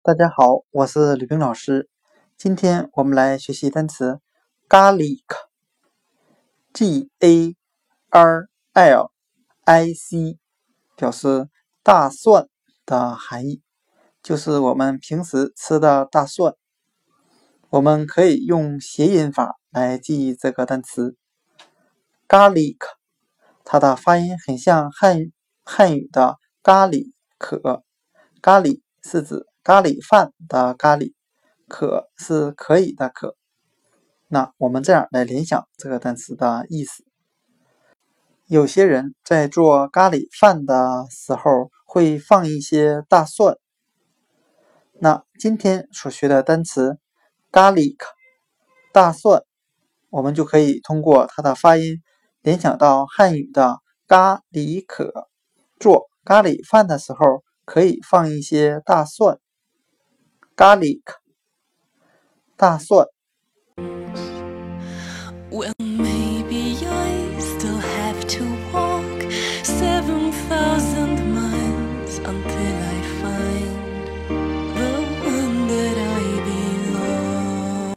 大家好，我是吕冰老师。今天我们来学习单词 garlic，g a r l i c，表示大蒜的含义，就是我们平时吃的大蒜。我们可以用谐音法来记忆这个单词 garlic，它的发音很像汉汉语的咖喱可，咖喱是指。咖喱饭的咖喱，可是可以的可。那我们这样来联想这个单词的意思：有些人在做咖喱饭的时候会放一些大蒜。那今天所学的单词 “garlic” 大蒜，我们就可以通过它的发音联想到汉语的“咖喱可”。做咖喱饭的时候可以放一些大蒜。Garlic 大蒜。Well,